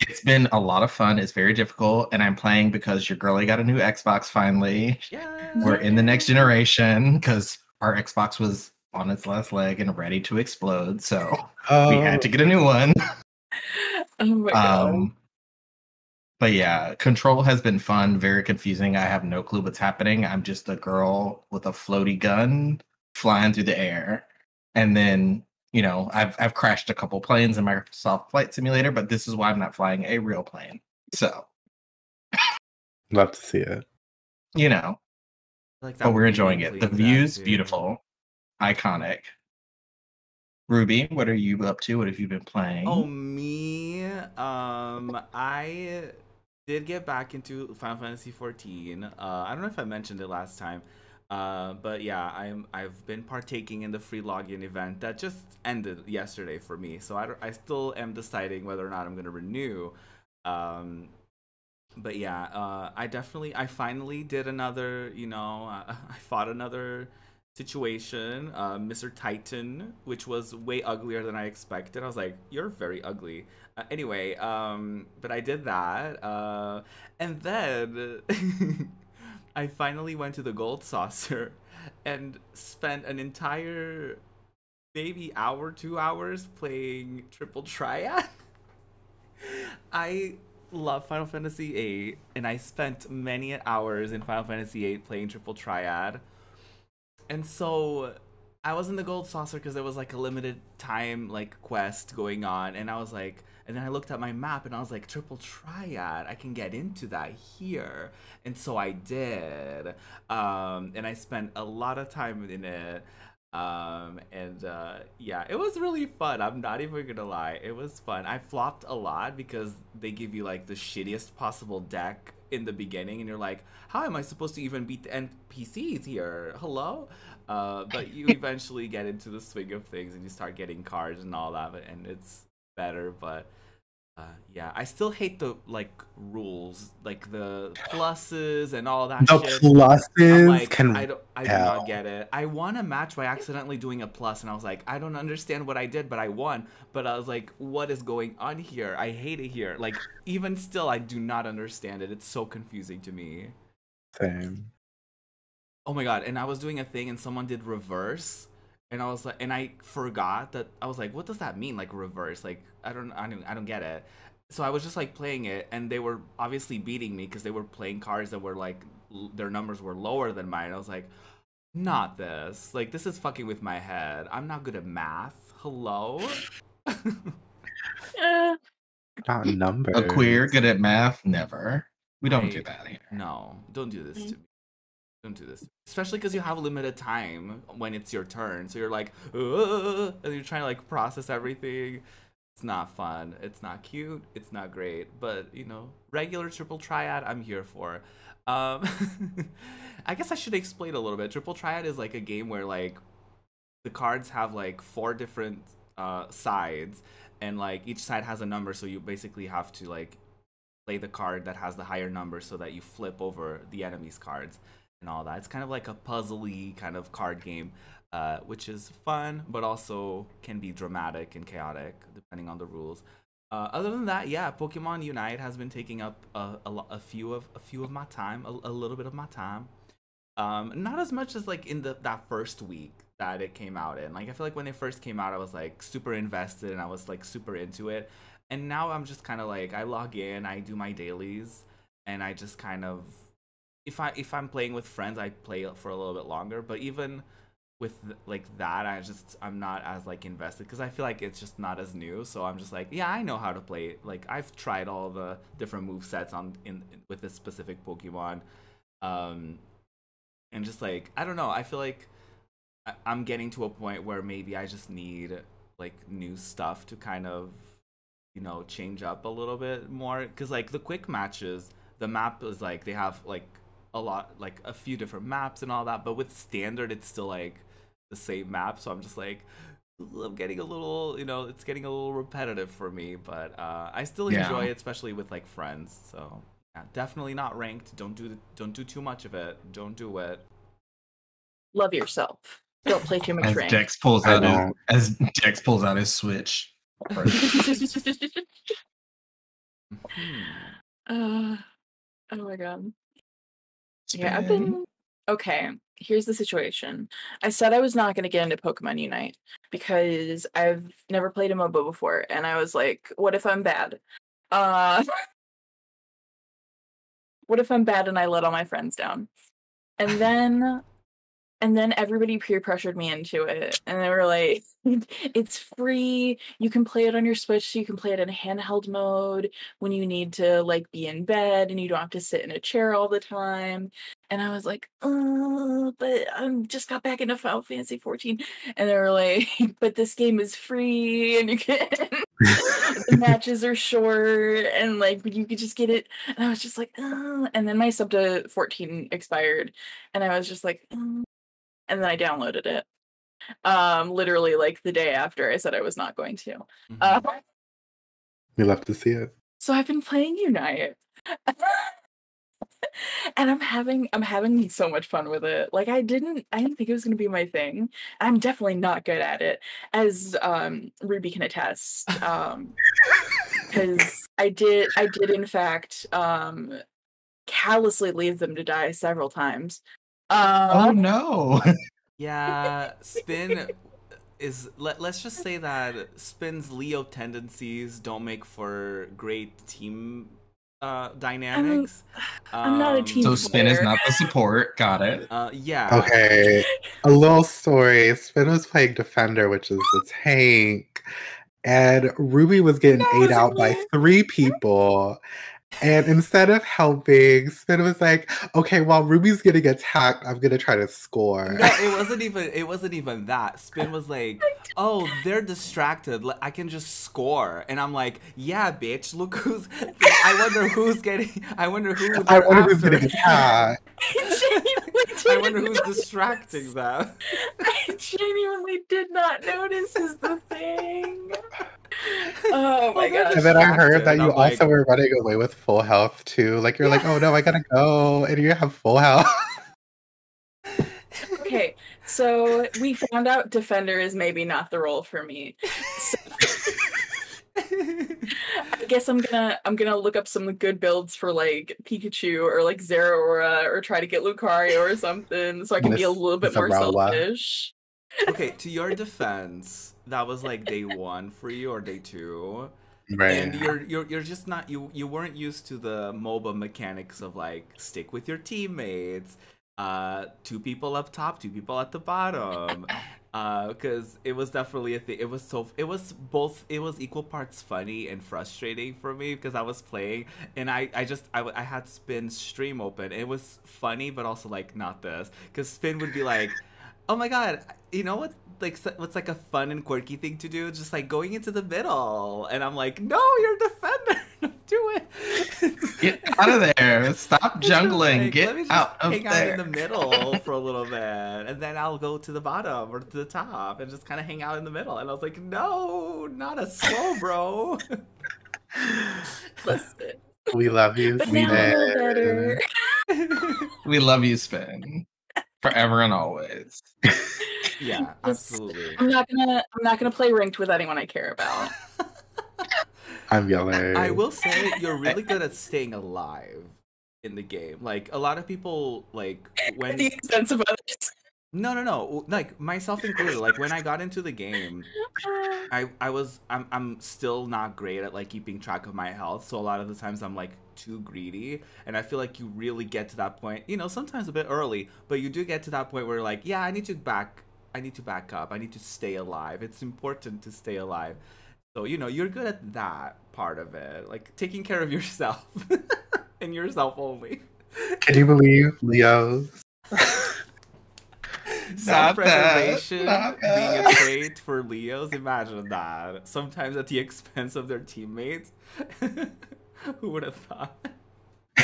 It's been a lot of fun. It's very difficult and I'm playing because your girlie got a new Xbox finally. Yeah. We're in the next generation cuz our Xbox was on its last leg and ready to explode. So oh, we had to get a new one. Oh my god! Um, but yeah, control has been fun, very confusing. I have no clue what's happening. I'm just a girl with a floaty gun flying through the air. And then, you know, I've I've crashed a couple planes in Microsoft Flight Simulator, but this is why I'm not flying a real plane. So, love to see it. you know, Like but we're enjoying it. The view's too. beautiful, iconic. Ruby, what are you up to? What have you been playing? Oh me, um, I did get back into Final Fantasy 14. Uh, I don't know if I mentioned it last time, uh, but yeah, I'm I've been partaking in the free login event that just ended yesterday for me. So I I still am deciding whether or not I'm gonna renew. Um, but yeah, uh, I definitely, I finally did another, you know, uh, I fought another situation, uh, Mr. Titan, which was way uglier than I expected. I was like, you're very ugly. Uh, anyway, um, but I did that. Uh, and then I finally went to the gold saucer and spent an entire maybe hour, two hours playing Triple Triad. I love Final Fantasy VIII, and I spent many hours in Final Fantasy VIII playing Triple Triad. And so I was in the Gold Saucer because there was like a limited time like quest going on, and I was like, and then I looked at my map and I was like, Triple Triad, I can get into that here, and so I did, um, and I spent a lot of time in it. Um and uh yeah, it was really fun. I'm not even gonna lie. It was fun. I flopped a lot because they give you like the shittiest possible deck in the beginning and you're like, how am I supposed to even beat the NPCs here? Hello? Uh but you eventually get into the swing of things and you start getting cards and all that and it's better, but Uh, yeah, I still hate the like rules, like the pluses and all that The shit. pluses I'm like, can I don't, I do hell. not get it. I won a match by accidentally doing a plus, and I was like, I don't understand what I did, but I won. But I was like, what is going on here? I hate it here. Like, even still, I do not understand it. It's so confusing to me. same. Oh my god! And I was doing a thing, and someone did reverse, and I was like, and I forgot that I was like, what does that mean? Like reverse? Like I don't, I don't, I don't get it. So I was just like playing it, and they were obviously beating me because they were playing cards that were like l- their numbers were lower than mine. I was like, not this. Like this is fucking with my head. I'm not good at math. Hello. Not numbers. A queer good at math? Never. We don't do that here. No, don't do this Mm. to me. Don't do this. Especially because you have limited time when it's your turn. So you're like, and you're trying to like process everything. It's not fun. It's not cute. It's not great. But you know, regular triple triad, I'm here for. Um, I guess I should explain a little bit. Triple triad is like a game where like the cards have like four different uh, sides, and like each side has a number. So you basically have to like play the card that has the higher number so that you flip over the enemy's cards and all that. It's kind of like a puzzly kind of card game, uh, which is fun, but also can be dramatic and chaotic depending on the rules. Uh, other than that, yeah, Pokemon Unite has been taking up a, a, a few of a few of my time, a, a little bit of my time. Um, not as much as like in the that first week that it came out in. Like I feel like when it first came out, I was like super invested and I was like super into it. And now I'm just kind of like I log in, I do my dailies, and I just kind of if I if I'm playing with friends, I play for a little bit longer. But even with like that, I just I'm not as like invested because I feel like it's just not as new. So I'm just like, yeah, I know how to play. Like I've tried all the different move sets on in with this specific Pokemon, um, and just like I don't know. I feel like I- I'm getting to a point where maybe I just need like new stuff to kind of you know change up a little bit more because like the quick matches the map is like they have like a lot like a few different maps and all that but with standard it's still like the same map so i'm just like i'm getting a little you know it's getting a little repetitive for me but uh i still Yeah. enjoy it especially with like friends so yeah, definitely not ranked don't do don't do too much of it don't do it love yourself. Don't play too much As rank. Dex pulls out his, as Dex pulls out his switch. Hmm. uh, oh my god. Yeah, I've been okay. Here's the situation. I said I was not going to get into Pokemon Unite because I've never played a MOBA before, and I was like, "What if I'm bad? Uh, what if I'm bad and I let all my friends down?" And then, and then everybody peer pressured me into it, and they were like, "It's free. You can play it on your Switch. So you can play it in handheld mode when you need to like be in bed and you don't have to sit in a chair all the time." And I was like, oh, but I'm just got back into Final Fantasy 14. And they were like, but this game is free and you can the matches are short and like you could just get it. And I was just like, oh. and then my sub to 14 expired. And I was just like, oh. And then I downloaded it. Um, literally like the day after I said I was not going to. Mhm. Uh, We love to see it. so I've been playing Unite. and I'm having I'm having so much fun with it. Like I didn't I didn't think it was gonna be my thing. I'm definitely not good at it, as um Ruby can attest. Um because I did I did in fact um callously leave them to die several times. Oh Um no! Yeah, Spin is. Let, let's just say that Spin's Leo tendencies don't make for great team uh, dynamics. I'm not a Um, team so Spin is not the support. Got it. Uh, yeah. Okay, a little story. Spin was playing Defender, which is the tank, and Ruby was getting No, ate it's out by three people. And instead of helping, Spin was like, "Okay, while Ruby's getting attacked, I'm gonna try to score." No, it wasn't even. It wasn't even that. Spin was like, "Oh, they're distracted. Like, I can just score." And I'm like, "Yeah, bitch. Look who's. I wonder who's getting. I wonder who. I they're wonder who's getting attacked. I genuinely I didn't wonder who's know. distracting them." I genuinely did not notice is the thing. Oh my gosh. And then I heard that you I'm like- also were running away with full health too. Like you're like, oh no, I gotta go, and you have full health. Okay, so we found out defender is maybe not the role for me. So I guess I'm gonna I'm gonna look up some good builds for like Pikachu or like Zeraora or try to get Lucario or something so I can be a little bit more Zerawa. selfish. okay, to your defense, that was like day one for you or day two. Right. And you're you're you're just not you you weren't used to the MOBA mechanics of like stick with your teammates, uh, two people up top, two people at the bottom, uh, because it was definitely a thing. It was so it was both it was equal parts funny and frustrating for me because I was playing and I I just I, I had Spin stream open. It was funny but also like not this because Spin would be like. Oh my god! You know what? Like, what's like a fun and quirky thing to do? Just like going into the middle, and I'm like, no, you're. Don't do it. Get out of there. Stop It's just jungling. like, Get let me just out of hang there. out in the middle for a little bit, and then I'll go to the bottom or to the top and just kind of hang out in the middle. And I was like, no, not a slow, bro. Listen. we love you, But now I know better. We love you, Spin. Forever and always. yeah, absolutely. I'm not gonna I'm not gonna play ranked with anyone I care about. I'm yelling. I will say you're really good at staying alive in the game. Like a lot of people, like when the expense of others. no, no, no, like myself included. Like when I got into the game, I I was I'm I'm still not great at like keeping track of my health. So a lot of the times I'm like too greedy, and I feel like you really get to that point. You know, sometimes a bit early, but you do get to that point where like, yeah, I need to back. I need to back up. I need to stay alive. It's important to stay alive. So you know, you're good at that part of it, like taking care of yourself and yourself only. Can you believe Leo's? Self-preservation being a trait for Leos. Imagine that. Sometimes at the expense of their teammates. Who would have thought?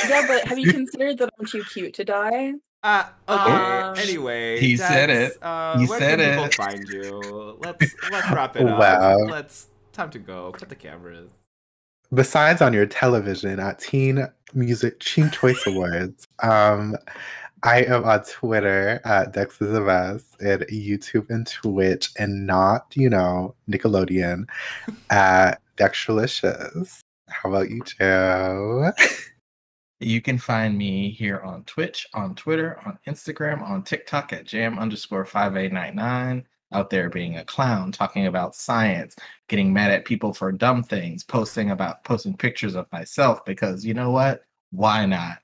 Yeah, but have you considered that I'm too cute to die? Uh, okay. Um, anyway, He said it. Uh, He where said can people find you? Let's let's wrap it up. Wow. Let's time to go. Cut the cameras. Besides on your television at Teen Music Teen Choice Awards, um, I am on Twitter at Dex is the best, and YouTube and Twitch, and not, you know, Nickelodeon at Dextralicious. How about you, Joe? You can find me here on Twitch, on Twitter, on Instagram, on TikTok at jam underscore 5899. Out there being a clown, talking about science, getting mad at people for dumb things, posting about posting pictures of myself because you know what? Why not?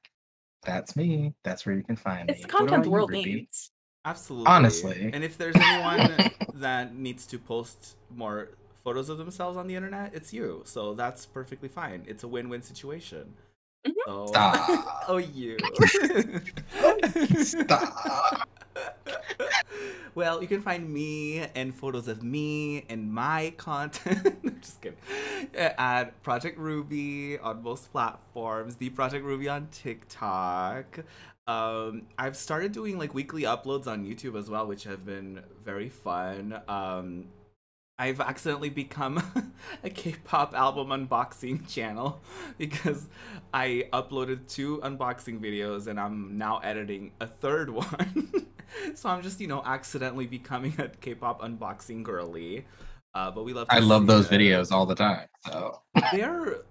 That's me. That's where you can find It's me. the What content the world Ruby? needs. Absolutely. Honestly. And if there's anyone that needs to post more photos of themselves on the internet, it's you. So that's perfectly fine. It's a win-win situation. Mhm. So, Stop. oh, you. Stop. well, you can find me and photos of me and my content. Just kidding. At Project Ruby on most platforms, the Project Ruby on TikTok. Um, I've started doing like weekly uploads on YouTube as well, which have been very fun. Um, I've accidentally become a K-pop album unboxing channel because I uploaded two unboxing videos and I'm now editing a third one. so I'm just, you know, accidentally becoming a K-pop unboxing girly. Uh, but we love. I love those it. videos all the time. So They're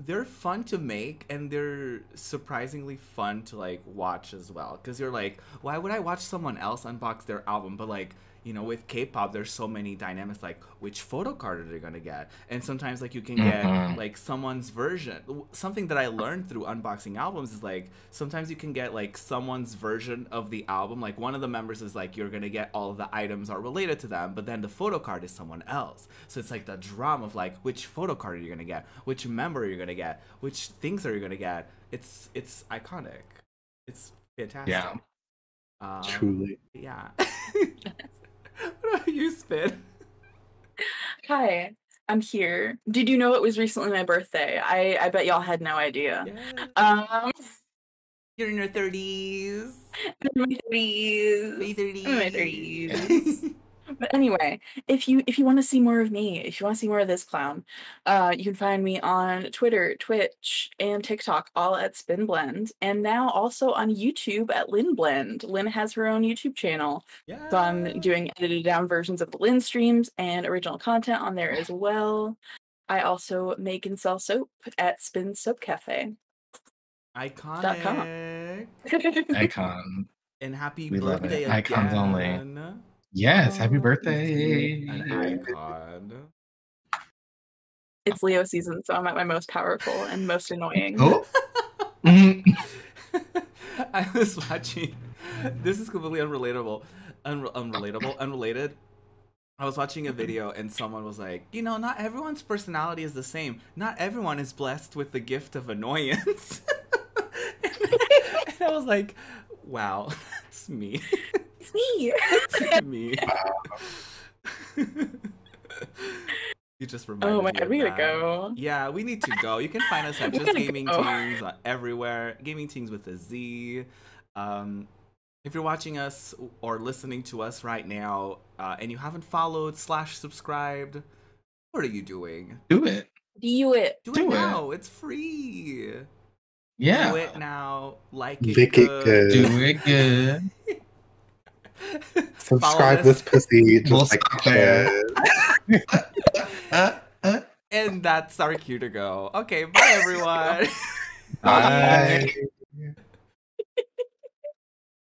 they're fun to make and they're surprisingly fun to like watch as well because you're like why would i watch someone else unbox their album but like you know with k-pop there's so many dynamics like which photo card are they gonna get? And sometimes like you can get Mhm. like someone's version. Something that i learned through unboxing albums is like sometimes you can get like someone's version of the album. Like one of the members is like you're gonna get all of the items are related to them but then the photo card is someone else. So it's like the drama of like which photo card are you gonna get? Which member are you gonna get? Which things are you gonna get? It's it's iconic. It's fantastic. Yeah. um, Truly. yeah what about you spin Hi, I'm here. Did you know it was recently my birthday? I I bet y'all had no idea. yeah. Um You're in your thirties. In my 30s. My thirties. In my 30s. But anyway, if you if you want to see more of me, if you want to see more of this clown, uh, you can find me on Twitter, Twitch, and TikTok, all at Spin Blend, and now also on YouTube at Lynn Blend. Lynn has her own YouTube channel, Yeah. so I'm doing edited down versions of the Lynn streams and original content on there as well. I also make and sell soap at Spin Soap Cafe. iconic. Icon. And happy We love it. birthday Icons only. Again. Yes, happy Oh, birthday. An icon. it's Leo season, so I'm at my most powerful and most annoying. Oh. Mhm. I was watching. This is completely unrelatable, unre- unrelatable, unrelated. I was watching a video and someone was like, you know, not everyone's personality is the same. Not everyone is blessed with the gift of annoyance. and I was like, wow, it's me. It's me. It's me. you just reminded oh my me god, we gotta go. Yeah, we need to go. You can find us at We Just Gaming go. Teens uh, everywhere. Gaming teams with a Z. Um, if you're watching us or listening to us right now uh, and you haven't followed slash subscribed, what are you doing? Do it. Do it. Do, Do it it. now. It's free. Yeah. Do it now. Like it. Lick it good. good. Do it good. Follow Subscribe us. this pussy just We'll like stop there. shit. Uh, uh, And that's our cue to go. Okay, bye everyone. bye. Bye.